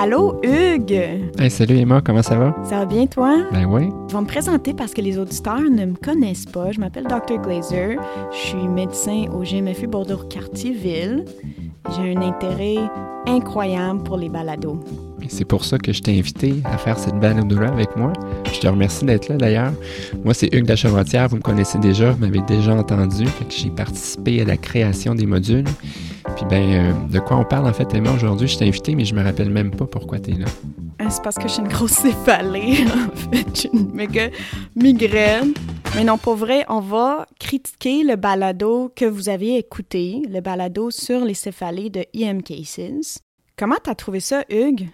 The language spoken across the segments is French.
Allô, Hugues! Hey, salut Emma, comment ça va? Ça va bien, toi? Ben oui. Je vais me présenter parce que les auditeurs ne me connaissent pas. Je m'appelle Dr. Glazer. Je suis médecin au GMFU Bordeaux-Cartierville. J'ai un intérêt incroyable pour les balados. C'est pour ça que je t'ai invité à faire cette balado-là avec moi. Je te remercie d'être là d'ailleurs. Moi, c'est Hugues Lachevrotière, vous me connaissez déjà, vous m'avez déjà entendu. J'ai participé à la création des modules. Puis ben, euh, de quoi on parle en fait, Emma, aujourd'hui? Je t'ai invité, mais je me rappelle même pas pourquoi tu es là. Euh, c'est parce que j'ai une grosse céphalée, en fait. J'ai une méga migraine. Mais non, pour vrai, on va critiquer le balado que vous avez écouté, le balado sur les céphalées de EM Cases. Comment t'as trouvé ça, Hugues?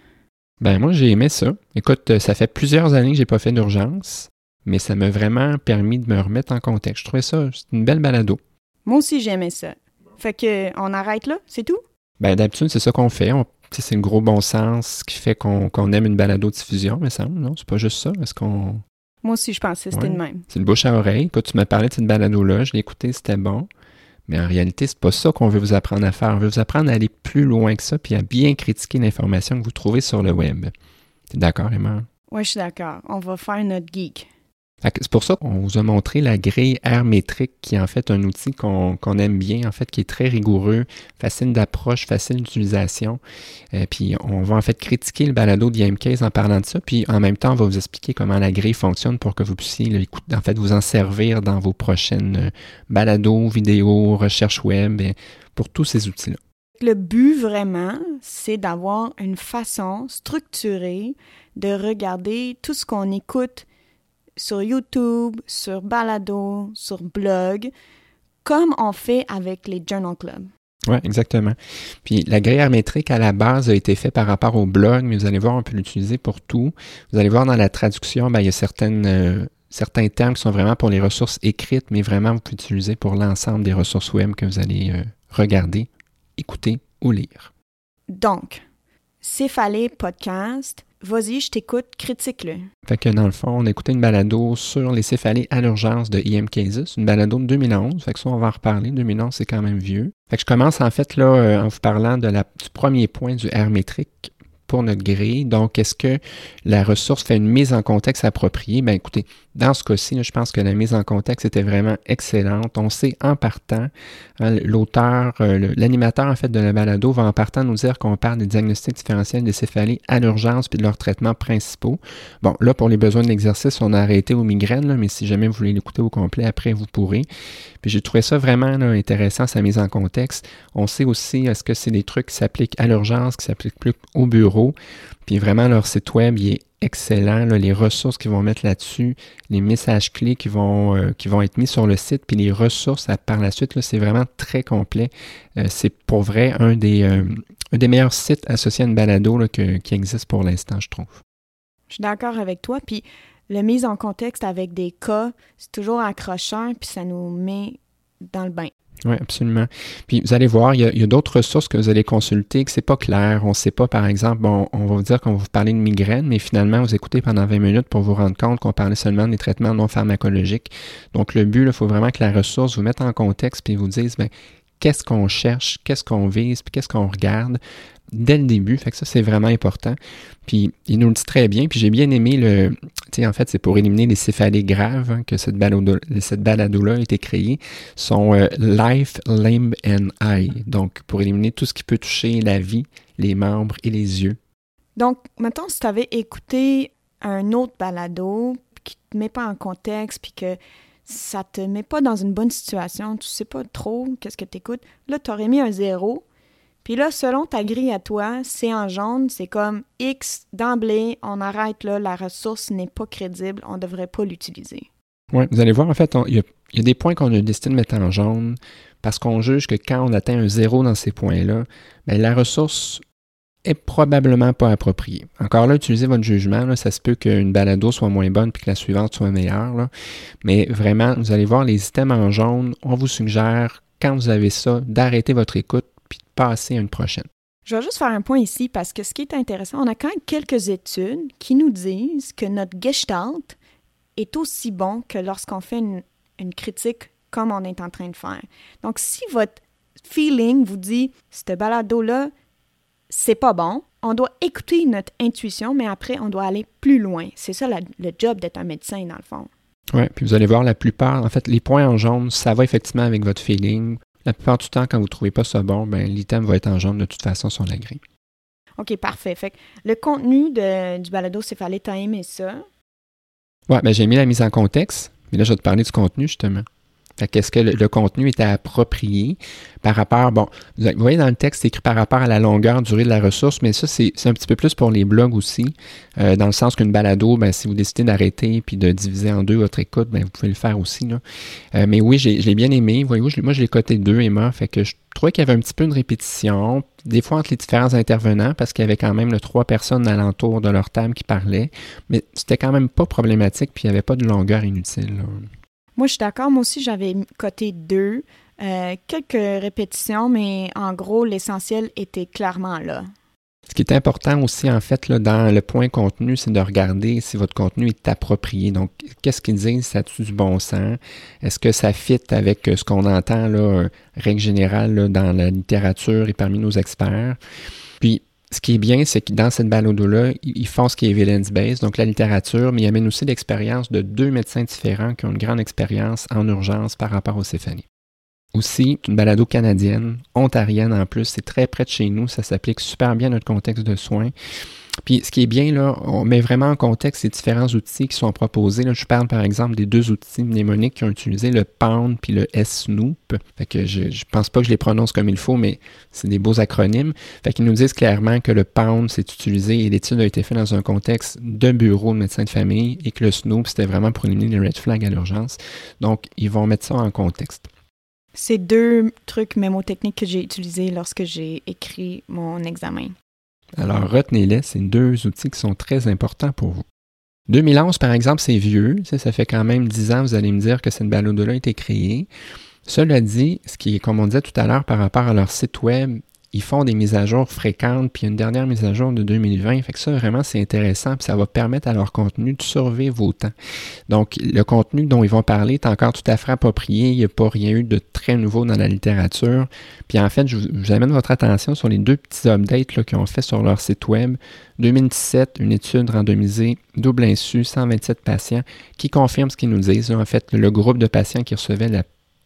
Ben moi, j'ai aimé ça. Écoute, euh, ça fait plusieurs années que j'ai pas fait d'urgence, mais ça m'a vraiment permis de me remettre en contexte. Je trouvais ça, c'est une belle balado. Moi aussi, j'aimais ça. Fait que on arrête là, c'est tout? Ben d'habitude, c'est ça qu'on fait. c'est le gros bon sens qui fait qu'on aime une balado diffusion, me semble. Non, c'est pas juste ça. Est-ce qu'on. Moi aussi, je pensais que c'était le même. C'est une bouche à oreille. Quand tu m'as parlé de cette balado-là, je l'ai écouté, c'était bon. Mais en réalité, c'est pas ça qu'on veut vous apprendre à faire. On veut vous apprendre à aller plus loin que ça, puis à bien critiquer l'information que vous trouvez sur le web. T'es d'accord, Emma? Oui, je suis d'accord. On va faire notre geek. C'est pour ça qu'on vous a montré la grille métrique, qui est en fait un outil qu'on aime bien, en fait, qui est très rigoureux, facile d'approche, facile d'utilisation. Euh, puis on va en fait critiquer le balado de Yamcase en parlant de ça, puis en même temps, on va vous expliquer comment la grille fonctionne pour que vous puissiez en fait vous en servir dans vos prochaines euh, balados, vidéos, recherches web, pour tous ces outils-là. Le but vraiment, c'est d'avoir une façon structurée de regarder tout ce qu'on écoute sur YouTube, sur Balado, sur blog, comme on fait avec les Journal Club. Oui, exactement. Puis la grille métrique à la base a été faite par rapport au blog, mais vous allez voir, on peut l'utiliser pour tout. Vous allez voir dans la traduction, ben, il y a certaines, euh, certains termes qui sont vraiment pour les ressources écrites, mais vraiment vous pouvez l'utiliser pour l'ensemble des ressources web que vous allez euh, regarder, écouter ou lire. Donc, Céphalée Podcast, Vas-y, je t'écoute, critique-le. Fait que dans le fond, on a écouté une balado sur les céphalées à l'urgence de IM Cases, une balado de 2011. Fait que ça, on va en reparler. 2011, c'est quand même vieux. Fait que je commence en fait là euh, en vous parlant de la, du premier point du R métrique pour notre grille. Donc, est-ce que la ressource fait une mise en contexte appropriée? Bien, écoutez, dans ce cas-ci, je pense que la mise en contexte était vraiment excellente. On sait en partant, hein, l'auteur, euh, l'animateur en fait de la balado va en partant nous dire qu'on parle des diagnostics différentiels des céphalées à l'urgence puis de leurs traitements principaux. Bon, là, pour les besoins de l'exercice, on a arrêté aux migraines, mais si jamais vous voulez l'écouter au complet, après, vous pourrez. Puis j'ai trouvé ça vraiment intéressant, sa mise en contexte. On sait aussi, est-ce que c'est des trucs qui s'appliquent à l'urgence, qui s'appliquent plus au bureau? Puis vraiment, leur site web, il est excellent. les ressources qu'ils vont mettre là-dessus, les messages clés qui vont, euh, qui vont être mis sur le site, puis les ressources par la suite, c'est vraiment très complet. Euh, c'est pour vrai un des, euh, meilleurs sites associés à une balado qui existe pour l'instant, je trouve. Je suis d'accord avec toi. Puis la mise en contexte avec des cas, c'est toujours accrocheur, puis ça nous met dans le bain. Oui, absolument. Puis vous allez voir, il y a, d'autres ressources que vous allez consulter que c'est pas clair. On ne sait pas, par exemple, bon, on va vous dire qu'on va vous parler de migraine, mais finalement, vous écoutez pendant 20 minutes pour vous rendre compte qu'on parlait seulement des traitements non pharmacologiques. Donc, le but, il faut vraiment que la ressource vous mette en contexte puis vous dise, bien, qu'est-ce qu'on cherche, qu'est-ce qu'on vise, puis qu'est-ce qu'on regarde dès le début. Fait que ça, c'est vraiment important. Puis il nous le dit très bien. Puis j'ai bien aimé le. Tu sais, en fait, c'est pour éliminer les céphalées graves hein, que cette balado, cette balado-là a été créée. Son euh, Life, Limb and Eye. Donc, pour éliminer tout ce qui peut toucher la vie, les membres et les yeux. Donc, maintenant, si tu avais écouté un autre balado qui te met pas en contexte, puis que ça te met pas dans une bonne situation, tu sais pas trop qu'est-ce que tu écoutes, là, tu aurais mis un zéro puis là, selon ta grille à toi, c'est en jaune, c'est comme X d'emblée, on arrête là, la ressource n'est pas crédible, on ne devrait pas l'utiliser. Oui, vous allez voir, en fait, il y, a des points qu'on a décidé de mettre en jaune parce qu'on juge que quand on atteint un zéro dans ces points-là, bien, la ressource est probablement pas appropriée. Encore là, utilisez votre jugement. ça se peut qu'une balado soit moins bonne puis que la suivante soit meilleure. Mais vraiment, vous allez voir les items en jaune. On vous suggère, quand vous avez ça, d'arrêter votre écoute puis de passer à une prochaine. Je vais juste faire un point ici parce que ce qui est intéressant, on a quand même quelques études qui nous disent que notre gestalt est aussi bon que lorsqu'on fait une, critique comme on est en train de faire. Donc, si votre feeling vous dit, ce balado-là, c'est pas bon, on doit écouter notre intuition, mais après, on doit aller plus loin. C'est ça le job d'être un médecin, dans le fond. Oui, puis vous allez voir la plupart, en fait, les points en jaune, ça va effectivement avec votre feeling. La plupart du temps, quand vous ne trouvez pas ça bon, ben, l'item va être en jaune de toute façon sur la grille. OK, parfait. Fait que le contenu de, du balado céphalé, t'as aimé ça? Oui, ben, j'ai mis la mise en contexte. Mais là, je vais te parler du contenu, justement. Qu'est-ce que le, contenu est approprié par rapport, bon, vous voyez dans le texte, c'est écrit par rapport à la longueur, durée de la ressource, mais ça, c'est un petit peu plus pour les blogs aussi, euh, dans le sens qu'une balado, ben, si vous décidez d'arrêter puis de diviser en deux votre écoute, ben, vous pouvez le faire aussi. Là. Euh, mais oui, je l'ai bien aimé. Voyez-vous, moi, je l'ai coté deux, Emma, fait que je trouvais qu'il y avait un petit peu de répétition, des fois entre les différents intervenants, parce qu'il y avait quand même le, trois personnes alentour de leur table qui parlaient, mais c'était quand même pas problématique, puis il n'y avait pas de longueur inutile. Là. Moi, je suis d'accord. Moi aussi, j'avais coté deux. Euh, quelques répétitions, mais en gros, l'essentiel était clairement là. Ce qui est important aussi, en fait, là, dans le point contenu, c'est de regarder si votre contenu est approprié. Donc, qu'est-ce qu'ils disent? Ça tue du bon sens? Est-ce que ça fit avec ce qu'on entend, là, règle générale, dans la littérature et parmi nos experts? Puis, ce qui est bien, c'est que dans cette balado-là, ils font ce qui est evidence-based, donc la littérature, mais ils amènent aussi l'expérience de deux médecins différents qui ont une grande expérience en urgence par rapport aux céphalies. Aussi, une balado canadienne, ontarienne en plus, c'est très près de chez nous, ça s'applique super bien à notre contexte de soins. Puis ce qui est bien, là, on met vraiment en contexte ces différents outils qui sont proposés. Là, je parle par exemple des deux outils mnémoniques qui ont utilisé le Pound puis le S-Snoop. Fait que je, pense pas que je les prononce comme il faut, mais c'est des beaux acronymes. Fait qu'ils nous disent clairement que le Pound, c'est utilisé et l'étude a été faite dans un contexte de bureau de médecin de famille et que le Snoop, c'était vraiment pour éliminer les red flags à l'urgence. Donc, ils vont mettre ça en contexte. C'est deux trucs mémotechniques que j'ai utilisés lorsque j'ai écrit mon examen. Alors retenez-les, c'est deux outils qui sont très importants pour vous. 2011, par exemple, c'est vieux, ça fait quand même 10 ans, vous allez me dire que cette balado-là a été créée. Cela dit, ce qui est, comme on disait tout à l'heure par rapport à leur site web, ils font des mises à jour fréquentes, puis une dernière mise à jour de 2020. Fait que ça, vraiment, c'est intéressant, puis ça va permettre à leur contenu de survivre au temps. Donc, le contenu dont ils vont parler est encore tout à fait approprié. Il n'y a pas rien eu de très nouveau dans la littérature. Puis en fait, je vous, amène votre attention sur les deux petits updates qu'ils ont fait sur leur site web. 2017, une étude randomisée, double insu, 127 patients, qui confirme ce qu'ils nous disent. En fait, le groupe de patients qui recevaient la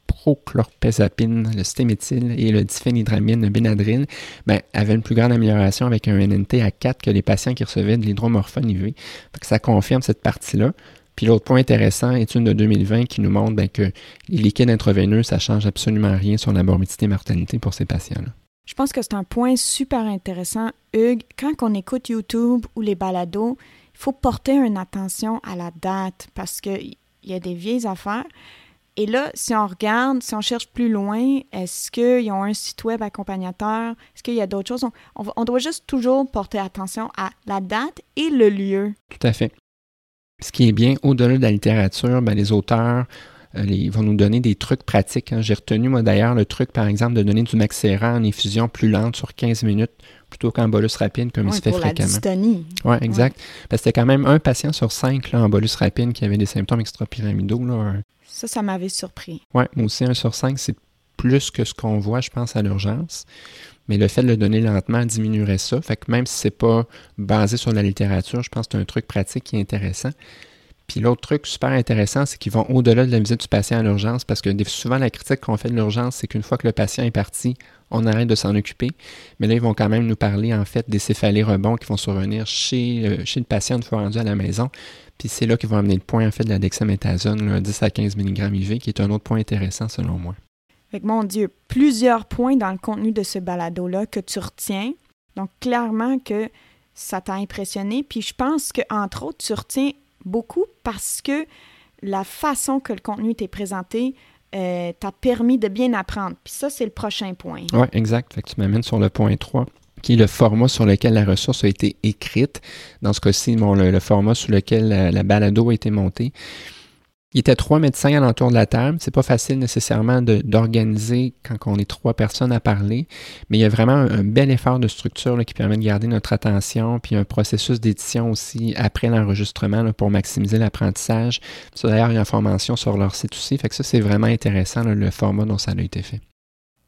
prochlorpézapine, le stéméthyle et le diphénhydramine, le Benadryl, ben, avaient une plus grande amélioration avec un NNT à 4 que les patients qui recevaient de l'hydromorphone IV. ça confirme cette partie-là. Puis l'autre point intéressant, étude de 2020 qui nous montre ben, que les liquides intraveineux, ça change absolument rien sur la morbidité et mortalité pour ces patients-là. Je pense que c'est un point super intéressant, Hugues. Quand on écoute YouTube ou les balados, il faut porter une attention à la date parce qu'il y a des vieilles affaires. Et là, si on regarde, si on cherche plus loin, est-ce qu'ils ont un site web accompagnateur? Est-ce qu'il y a d'autres choses? On, doit juste toujours porter attention à la date et le lieu. Tout à fait. Ce qui est bien, au-delà de la littérature, ben, les auteurs euh, vont nous donner des trucs pratiques. Hein. J'ai retenu, moi, d'ailleurs, le truc, par exemple, de donner du Maxera en infusion plus lente sur 15 minutes plutôt qu'en bolus rapide, comme il se fait pour fréquemment. Oui, exact. Parce que c'était quand même un patient sur cinq là, en bolus rapide qui avait des symptômes extrapyramidaux. Là, ça, ça m'avait surpris. Oui, moi aussi, 1 sur 5, c'est plus que ce qu'on voit, je pense, à l'urgence. Mais le fait de le donner lentement diminuerait ça. Fait que même si c'est pas basé sur la littérature, je pense que c'est un truc pratique qui est intéressant. Puis l'autre truc super intéressant, c'est qu'ils vont au-delà de la visite du patient à l'urgence parce que souvent la critique qu'on fait de l'urgence, c'est qu'une fois que le patient est parti, on arrête de s'en occuper. Mais là, ils vont quand même nous parler en fait des céphalées rebonds qui vont survenir chez, euh, chez le patient une fois rendu à la maison. Puis c'est là qu'ils vont amener le point en fait de la dexaméthasone, 10 à 15 mg IV, qui est un autre point intéressant selon moi. Que mon Dieu, plusieurs points dans le contenu de ce balado-là que tu retiens. Donc clairement que ça t'a impressionné. Puis je pense qu'entre autres, tu retiens beaucoup parce que la façon que le contenu t'est présenté euh, t'a permis de bien apprendre. Puis ça, c'est le prochain point. Oui, exact. Tu m'amènes sur le point 3 qui est le format sur lequel la ressource a été écrite. Dans ce cas-ci, le, format sur lequel la balado a été montée. Il était trois médecins alentour de la table. C'est pas facile nécessairement d'organiser quand on est trois personnes à parler, mais il y a vraiment un, bel effort de structure qui permet de garder notre attention, puis un processus d'édition aussi après l'enregistrement pour maximiser l'apprentissage. D'ailleurs, il y a une information sur leur site aussi, fait que ça c'est vraiment intéressant le format dont ça a été fait.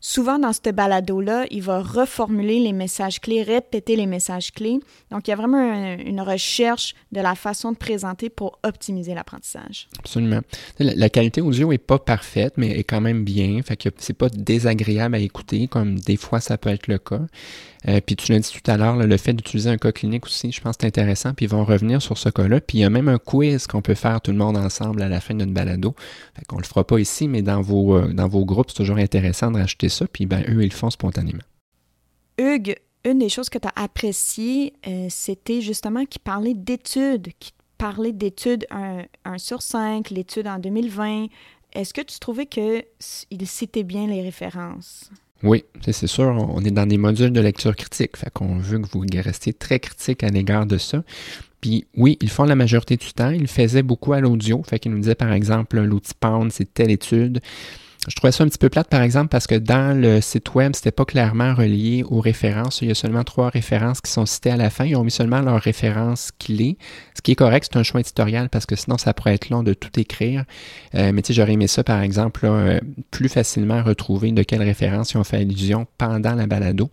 Souvent, dans ce balado-là, il va reformuler les messages clés, répéter les messages clés. Donc, il y a vraiment une recherche de la façon de présenter pour optimiser l'apprentissage. Absolument. La, qualité audio n'est pas parfaite, mais est quand même bien. Fait que c'est pas désagréable à écouter, comme des fois ça peut être le cas. Euh, puis tu l'as dit tout à l'heure, le fait d'utiliser un cas clinique aussi, je pense que c'est intéressant. Puis ils vont revenir sur ce cas-là. Puis il y a même un quiz qu'on peut faire tout le monde ensemble à la fin d'une balado. Fait qu'on le fera pas ici, mais dans vos, euh, dans vos groupes, c'est toujours intéressant de rajouter ça. Puis ben, eux, ils le font spontanément. Hugues, une des choses que tu as appréciées, euh, c'était justement qu'il parlait d'études, qu'il parlait d'études 1, sur 5, l'étude en 2020. Est-ce que tu trouvais qu'il citait bien les références? Oui, c'est sûr, on est dans des modules de lecture critique, fait qu'on veut que vous restiez très critique à l'égard de ça. Puis oui, ils font la majorité du temps. Ils faisaient beaucoup à l'audio. Fait qu'ils nous disaient, par exemple, l'outil Pound, c'est telle étude. Je trouvais ça un petit peu plate, par exemple, parce que dans le site web, c'était pas clairement relié aux références. Il y a seulement trois références qui sont citées à la fin. Ils ont mis seulement leurs références clés. Ce qui est correct, c'est un choix éditorial parce que sinon, ça pourrait être long de tout écrire. Euh, mais tu j'aurais aimé ça, par exemple, euh, plus facilement retrouver de quelles références ils ont fait allusion pendant la balado.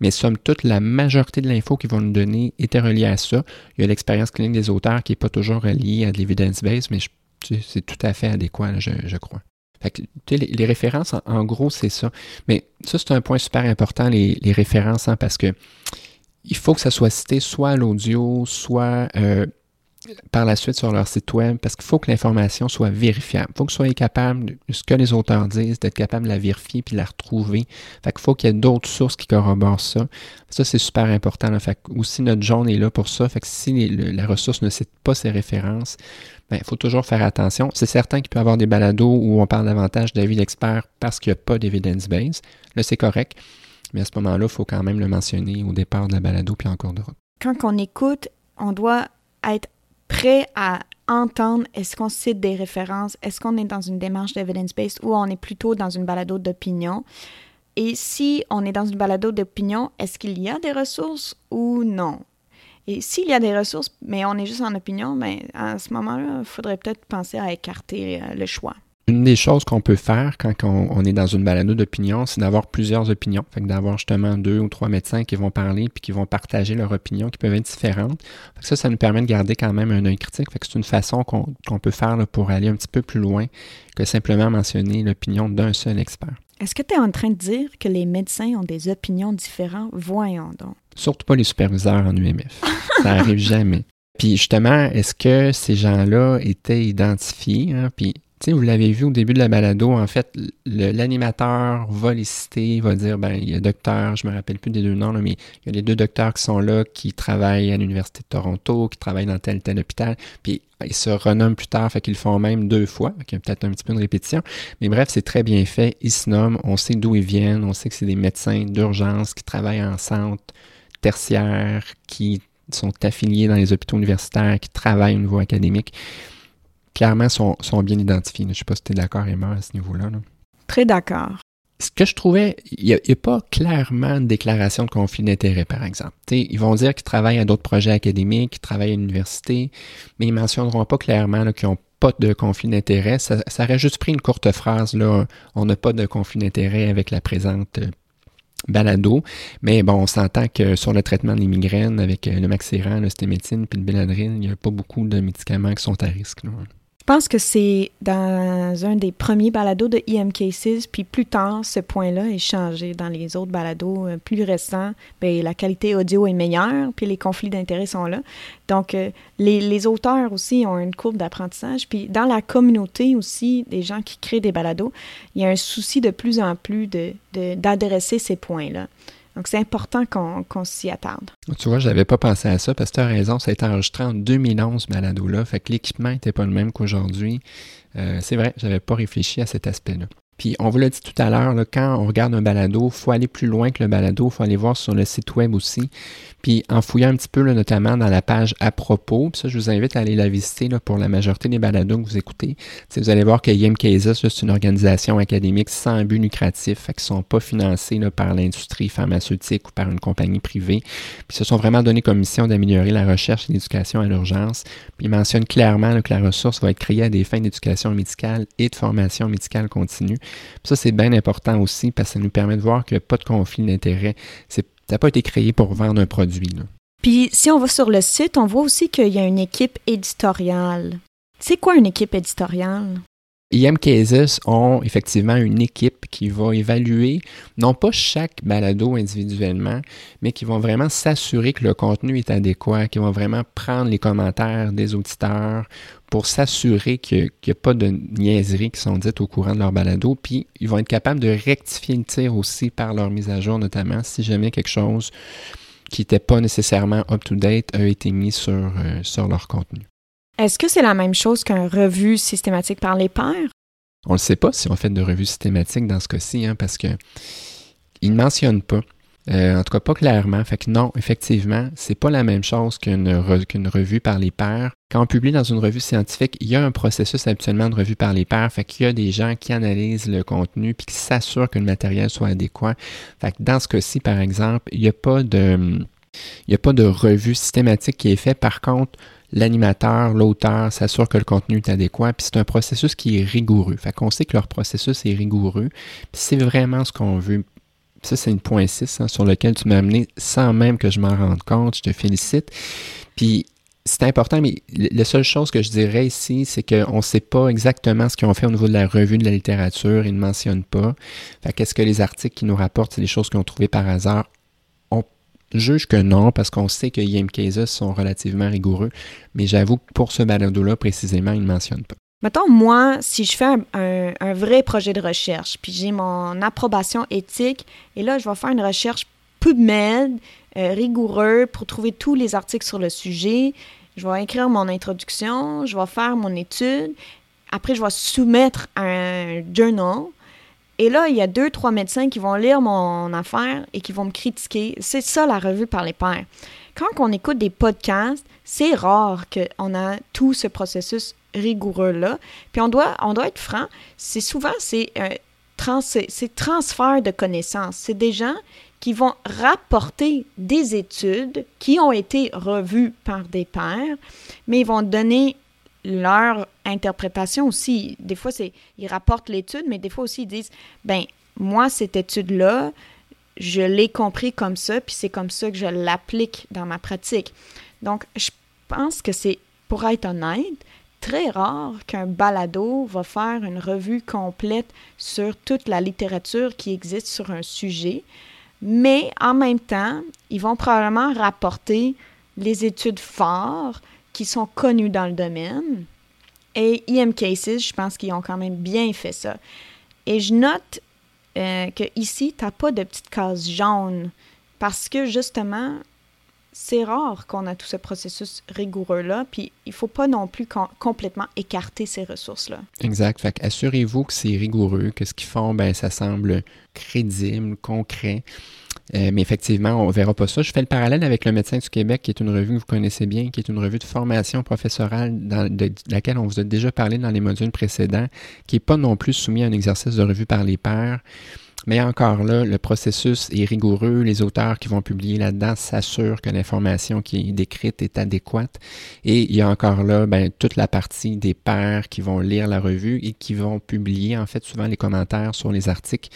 Mais somme toute, la majorité de l'info qu'ils vont nous donner était reliée à ça. Il y a l'expérience clinique des auteurs qui n'est pas toujours reliée à de l'evidence-base, mais c'est tout à fait adéquat, je crois. Fait les, références, en, gros, c'est ça. Mais ça, c'est un point super important, les, références, hein, parce que il faut que ça soit cité soit à l'audio, soit euh, par la suite sur leur site web, parce qu'il faut que l'information soit vérifiable. Il faut que soyez capable, de, ce que les auteurs disent, d'être capable de la vérifier puis de la retrouver. Fait qu'il faut qu'il y ait d'autres sources qui corroborent ça. Ça, c'est super important. Que aussi, notre jaune est là pour ça. Fait que si la ressource ne cite pas ses références, il ben, faut toujours faire attention. C'est certain qu'il peut y avoir des balados où on parle davantage d'avis d'experts parce qu'il n'y a pas d'evidence base. Là, c'est correct. Mais à ce moment-là, il faut quand même le mentionner au départ de la balado puis en cours de route. Quand on écoute, on doit être prêt à entendre est-ce qu'on cite des références, est-ce qu'on est dans une démarche d'evidence-based ou on est plutôt dans une balado d'opinion. Et si on est dans une balado d'opinion, est-ce qu'il y a des ressources ou non? Et s'il y a des ressources, mais on est juste en opinion, mais à ce moment-là, il faudrait peut-être penser à écarter euh, le choix. Une des choses qu'on peut faire quand on, est dans une balado d'opinion, c'est d'avoir plusieurs opinions. Fait que d'avoir justement deux ou trois médecins qui vont parler puis qui vont partager leurs opinions qui peuvent être différentes. Fait que ça, ça nous permet de garder quand même un œil critique. Fait que c'est une façon qu'on peut faire pour aller un petit peu plus loin que simplement mentionner l'opinion d'un seul expert. Est-ce que tu es en train de dire que les médecins ont des opinions différentes? Voyons donc. Surtout pas les superviseurs en UMF. ça arrive jamais. Puis justement, est-ce que ces gens-là étaient identifiés? Hein? Puis sais, vous l'avez vu au début de la balado, en fait, l'animateur va les citer, va dire, ben, il y a docteur, je me rappelle plus des deux noms, mais il y a les deux docteurs qui sont là, qui travaillent à l'Université de Toronto, qui travaillent dans tel tel hôpital, puis ils se renomment plus tard, fait qu'ils le font même deux fois, il y a peut-être un petit peu de répétition. Mais bref, c'est très bien fait, ils se nomment, on sait d'où ils viennent, on sait que c'est des médecins d'urgence qui travaillent en centre tertiaire, qui sont affiliés dans les hôpitaux universitaires, qui travaillent au niveau académique clairement sont, bien identifiés. Je ne sais pas si tu es d'accord, Emma, à ce niveau-là. Très d'accord. Ce que je trouvais, il n'y a, pas clairement de déclaration de conflit d'intérêt, par exemple. ils vont dire qu'ils travaillent à d'autres projets académiques, qu'ils travaillent à l'université, mais ils ne mentionneront pas clairement qu'ils n'ont pas de conflit d'intérêt. Ça, aurait juste pris une courte phrase, là, on n'a pas de conflit d'intérêt avec la présente euh, balado. Mais bon, on s'entend que sur le traitement des migraines avec euh, le Maxiran, le stémétine puis le Benadryl, il n'y a pas beaucoup de médicaments qui sont à risque. Pense que c'est dans un des premiers balados de EM Cases, puis plus tard, ce point-là est changé dans les autres balados euh, plus récents. Bien, la qualité audio est meilleure, puis les conflits d'intérêts sont là. Donc, euh, les, auteurs aussi ont une courbe d'apprentissage. Puis dans la communauté aussi, des gens qui créent des balados, il y a un souci de plus en plus d'adresser ces points-là. Donc, c'est important qu'on s'y attarde. Tu vois, je n'avais pas pensé à ça parce que tu as raison, ça a été enregistré en 2011, Malado-là. Fait que l'équipement n'était pas le même qu'aujourd'hui. Euh, c'est vrai, je n'avais pas réfléchi à cet aspect-là. Puis on vous l'a dit tout à l'heure, quand on regarde un balado, il faut aller plus loin que le balado, il faut aller voir sur le site web aussi. Puis en fouillant un petit peu, notamment dans la page à propos, puis ça, je vous invite à aller la visiter pour la majorité des balados que vous écoutez. vous allez voir que YMKZ, c'est une organisation académique sans but lucratif, qu'ils ne sont pas financés par l'industrie pharmaceutique ou par une compagnie privée. Puis se sont vraiment donné comme mission d'améliorer la recherche et l'éducation à l'urgence. Puis ils mentionnent clairement que la ressource va être créée à des fins d'éducation médicale et de formation médicale continue. Ça, c'est bien important aussi parce que ça nous permet de voir qu'il n'y a pas de conflit d'intérêt. Ça n'a pas été créé pour vendre un produit. Puis si on va sur le site, on voit aussi qu'il y a une équipe éditoriale. C'est quoi une équipe éditoriale? IM Cases ont effectivement une équipe qui va évaluer, non pas chaque balado individuellement, mais qui vont vraiment s'assurer que le contenu est adéquat, qui vont vraiment prendre les commentaires des auditeurs pour s'assurer qu'il n'y a pas de niaiseries qui sont dites au courant de leur balado, puis ils vont être capables de rectifier le tir aussi par leur mise à jour, notamment si jamais quelque chose qui n'était pas nécessairement up-to-date a été mis sur, euh, sur leur contenu. Est-ce que c'est la même chose qu'un revue systématique par les pairs? On ne sait pas si on fait de revue systématique dans ce cas-ci, hein, parce que ne mentionnent pas. Euh, en tout cas, pas clairement. Fait que non, effectivement, c'est pas la même chose qu'une, revue par les pairs. Quand on publie dans une revue scientifique, il y a un processus habituellement de revue par les pairs. Fait qu'il y a des gens qui analysent le contenu puis qui s'assurent que le matériel soit adéquat. Fait que dans ce cas-ci, par exemple, il n'y a pas de, il n'y a pas de revue systématique qui est faite. Par contre, l'animateur, l'auteur s'assure que le contenu est adéquat, puis c'est un processus qui est rigoureux. Fait qu'on sait que leur processus est rigoureux, puis c'est vraiment ce qu'on veut. Ça, c'est une point 6 hein, sur lequel tu m'as amené sans même que je m'en rende compte. Je te félicite. Puis c'est important, mais la seule chose que je dirais ici, c'est qu'on ne sait pas exactement ce qu'ils ont fait au niveau de la revue de la littérature. Ils ne mentionnent pas. Fait qu'est-ce que les articles qui nous rapportent, c'est des choses qu'ils ont trouvées par hasard? juge que non, parce qu'on sait que Cases sont relativement rigoureux, mais j'avoue que pour ce balado-là, précisément, ils ne mentionnent pas. Mettons, moi, si je fais un, vrai projet de recherche, puis j'ai mon approbation éthique, et là, je vais faire une recherche PubMed, euh, rigoureux, pour trouver tous les articles sur le sujet. Je vais écrire mon introduction, je vais faire mon étude. Après, je vais soumettre un journal. Et là, il y a deux, trois médecins qui vont lire mon affaire et qui vont me critiquer. C'est ça la revue par les pairs. Quand on écoute des podcasts, c'est rare qu'on a tout ce processus rigoureux-là. Puis on doit, on doit être franc, c'est souvent c'est euh, trans, transfert de connaissances. C'est des gens qui vont rapporter des études qui ont été revues par des pairs, mais ils vont donner leur interprétation aussi. Des fois, c'est ils rapportent l'étude, mais des fois aussi, ils disent ben moi, cette étude-là, je l'ai compris comme ça, puis c'est comme ça que je l'applique dans ma pratique. Donc, je pense que c'est, pour être honnête, très rare qu'un balado va faire une revue complète sur toute la littérature qui existe sur un sujet, mais en même temps, ils vont probablement rapporter les études fortes, qui sont connus dans le domaine. Et EM Cases, je pense qu'ils ont quand même bien fait ça. Et je note euh, que ici, tu n'as pas de petite case jaune parce que justement, c'est rare qu'on a tout ce processus rigoureux-là, puis il faut pas non plus complètement écarter ces ressources-là. Exact. Assurez-vous que c'est rigoureux, que ce qu'ils font, ben, ça semble crédible, concret. Euh, mais effectivement, on verra pas ça. Je fais le parallèle avec le Médecin du Québec, qui est une revue que vous connaissez bien, qui est une revue de formation professorale de, laquelle on vous a déjà parlé dans les modules précédents, qui n'est pas non plus soumis à un exercice de revue par les pairs. Mais encore là, le processus est rigoureux. Les auteurs qui vont publier là-dedans s'assurent que l'information qui est décrite est adéquate. Et il y a encore là ben, toute la partie des pairs qui vont lire la revue et qui vont publier en fait souvent les commentaires sur les articles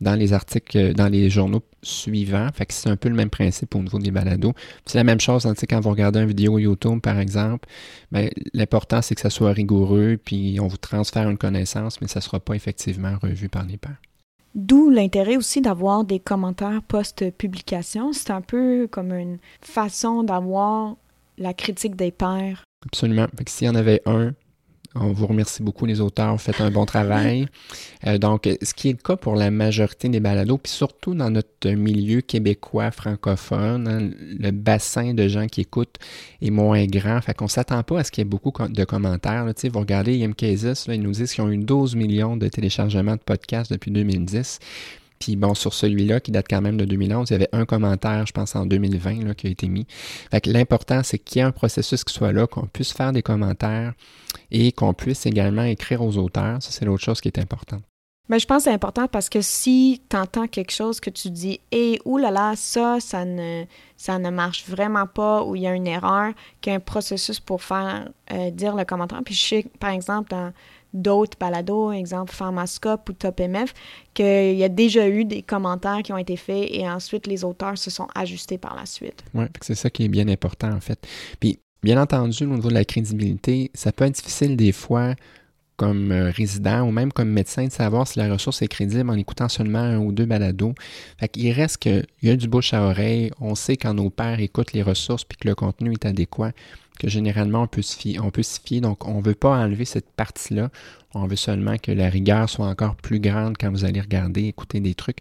dans les articles, euh, dans les journaux suivants. Fait que c'est un peu le même principe au niveau des balados. C'est la même chose hein, quand vous regardez une vidéo YouTube, par exemple. Ben, l'important, c'est que ça soit rigoureux, puis on vous transfère une connaissance, mais ça ne sera pas effectivement revu par les pairs. D'où l'intérêt aussi d'avoir des commentaires post-publication. C'est un peu comme une façon d'avoir la critique des pairs. Absolument. Que s'il y en avait un on vous remercie beaucoup, les auteurs. Vous faites un bon travail. Euh, donc, ce qui est le cas pour la majorité des balados, puis surtout dans notre milieu québécois francophone, hein, le bassin de gens qui écoutent est moins grand. Fait qu'on ne s'attend pas à ce qu'il y ait beaucoup de commentaires. Là. Vous regardez IMKZS, là, ils nous disent qu'ils ont eu 12 millions de téléchargements de podcasts depuis 2010. Puis bon, sur celui-là, qui date quand même de 2011, il y avait un commentaire, je pense, en 2020 là, qui a été mis. Fait que l'important, c'est qu'il y ait un processus qui soit là, qu'on puisse faire des commentaires et qu'on puisse également écrire aux auteurs. Ça, c'est l'autre chose qui est importante. Mais je pense que c'est important parce que si tu entends quelque chose que tu dis et hey, oulala, ça, ça ne, ça ne marche vraiment pas ou il y a une erreur, qu'il y a un processus pour faire euh, dire le commentaire. Puis je sais, par exemple, dans d'autres balados, exemple Pharmascope ou Top MF, qu'il y a déjà eu des commentaires qui ont été faits et ensuite les auteurs se sont ajustés par la suite. Oui, c'est ça qui est bien important en fait. Puis, bien entendu, au niveau de la crédibilité, ça peut être difficile des fois comme euh, résident ou même comme médecin de savoir si la ressource est crédible en écoutant seulement un ou deux balados. Fait qu'il reste qu'il y a du bouche à oreille. On sait quand nos pères écoutent les ressources puis que le contenu est adéquat, que généralement on peut se fier. On peut se fier donc, on ne veut pas enlever cette partie-là. On veut seulement que la rigueur soit encore plus grande quand vous allez regarder, écouter des trucs.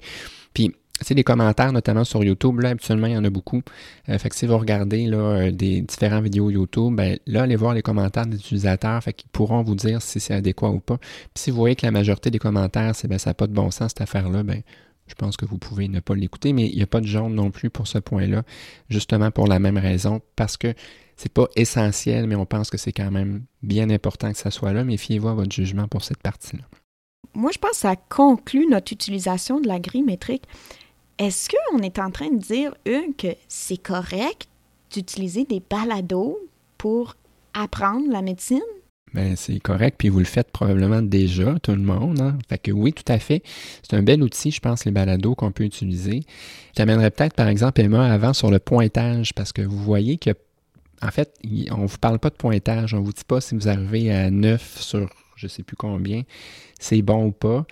Puis, c'est des commentaires, notamment sur YouTube, là, habituellement, il y en a beaucoup. Euh, fait que si vous regardez là, euh, des différentes vidéos YouTube, ben, là, allez voir les commentaires des utilisateurs, fait qu'ils pourront vous dire si c'est adéquat ou pas. Puis si vous voyez que la majorité des commentaires, c'est ben, ça n'a pas de bon sens, cette affaire-là, ben, je pense que vous pouvez ne pas l'écouter, mais il n'y a pas de jaune non plus pour ce point-là, justement pour la même raison, parce que c'est pas essentiel, mais on pense que c'est quand même bien important que ça soit là, mais fiez-vous à votre jugement pour cette partie-là. Moi, je pense que ça conclut notre utilisation de la grille métrique. Est-ce qu'on est en train de dire, Hugues, que c'est correct d'utiliser des balados pour apprendre la médecine? Ben, c'est correct, puis vous le faites probablement déjà, tout le monde. Hein? Fait que oui, tout à fait. C'est un bel outil, je pense, les balados qu'on peut utiliser. Je t'amènerais peut-être, par exemple, Emma, avant sur le pointage, parce que vous voyez que, en fait, on ne vous parle pas de pointage. On ne vous dit pas si vous arrivez à 9 sur je ne sais plus combien, c'est bon ou pas.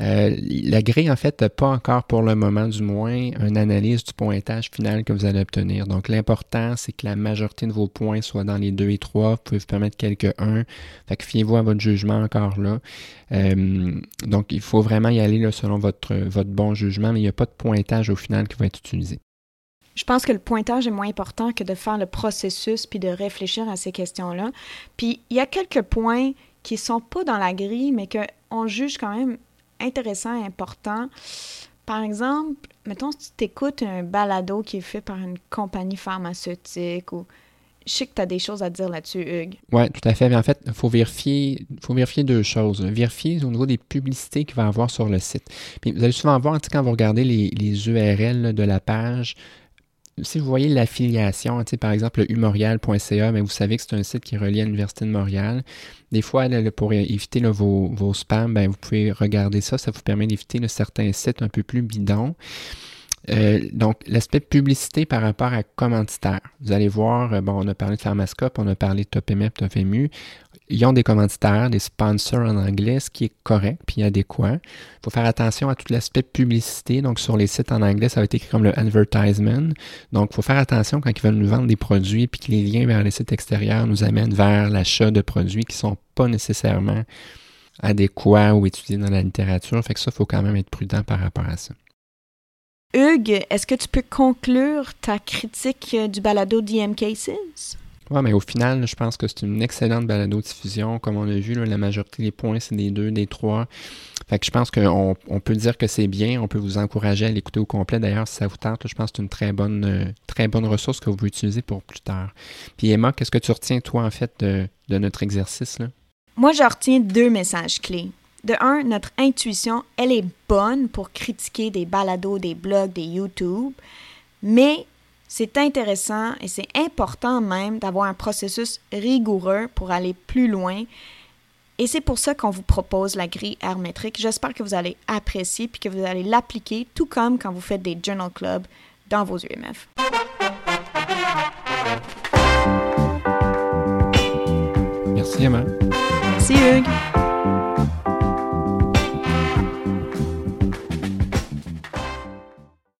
Euh, la grille, en fait, n'a pas encore pour le moment, du moins, une analyse du pointage final que vous allez obtenir. Donc, l'important, c'est que la majorité de vos points soient dans les 2 et 3. Vous pouvez vous permettre quelques 1. Fait que fiez-vous à votre jugement encore là. Euh, donc, il faut vraiment y aller là, selon votre, votre bon jugement, mais il n'y a pas de pointage au final qui va être utilisé. Je pense que le pointage est moins important que de faire le processus puis de réfléchir à ces questions-là. Puis, il y a quelques points qui sont pas dans la grille, mais qu'on juge quand même intéressant et important. Par exemple, mettons, si tu t'écoutes un balado qui est fait par une compagnie pharmaceutique ou. Je sais que tu as des choses à dire là-dessus, Hugues. Oui, tout à fait. Mais en fait, il faut vérifier, deux choses. Vérifier au niveau des publicités qu'il va y avoir sur le site. Vous allez souvent voir, quand vous regardez les, les URL de la page, si vous voyez l'affiliation, par exemple, humorial.ca, mais vous savez que c'est un site qui est relié à l'Université de Montréal. Des fois, pour éviter vos, vos, spams, ben, vous pouvez regarder ça. Ça vous permet d'éviter certains sites un peu plus bidons. Euh, donc, l'aspect publicité par rapport à commanditaire. Vous allez voir, euh, bon, on a parlé de Pharmascope, on a parlé de TopMF, TopMU. Ils ont des commanditaires, des sponsors en anglais, ce qui est correct puis adéquat. Il faut faire attention à tout l'aspect publicité. Donc, sur les sites en anglais, ça va être écrit comme le advertisement. Donc, il faut faire attention quand ils veulent nous vendre des produits puis que les liens vers les sites extérieurs nous amènent vers l'achat de produits qui ne sont pas nécessairement adéquats ou étudiés dans la littérature. Fait que ça, il faut quand même être prudent par rapport à ça. Hugues, est-ce que tu peux conclure ta critique du balado DM Cases? Oui, mais au final, je pense que c'est une excellente balado-diffusion. Comme on a vu, la majorité des points, c'est des deux, des trois. Fait que je pense qu'on on peut dire que c'est bien. On peut vous encourager à l'écouter au complet. D'ailleurs, si ça vous tente, je pense que c'est une très bonne, euh, très bonne ressource que vous pouvez utiliser pour plus tard. Puis Emma, qu'est-ce que tu retiens, toi, en fait, de, de notre exercice? Là? Moi, je retiens deux messages clés. De un, notre intuition, elle est bonne pour critiquer des balados, des blogs, des YouTube, mais c'est intéressant et c'est important même d'avoir un processus rigoureux pour aller plus loin. Et c'est pour ça qu'on vous propose la grille hermétrique. J'espère que vous allez apprécier puis que vous allez l'appliquer tout comme quand vous faites des journal clubs dans vos UMF. Merci Emma. Merci Hugues.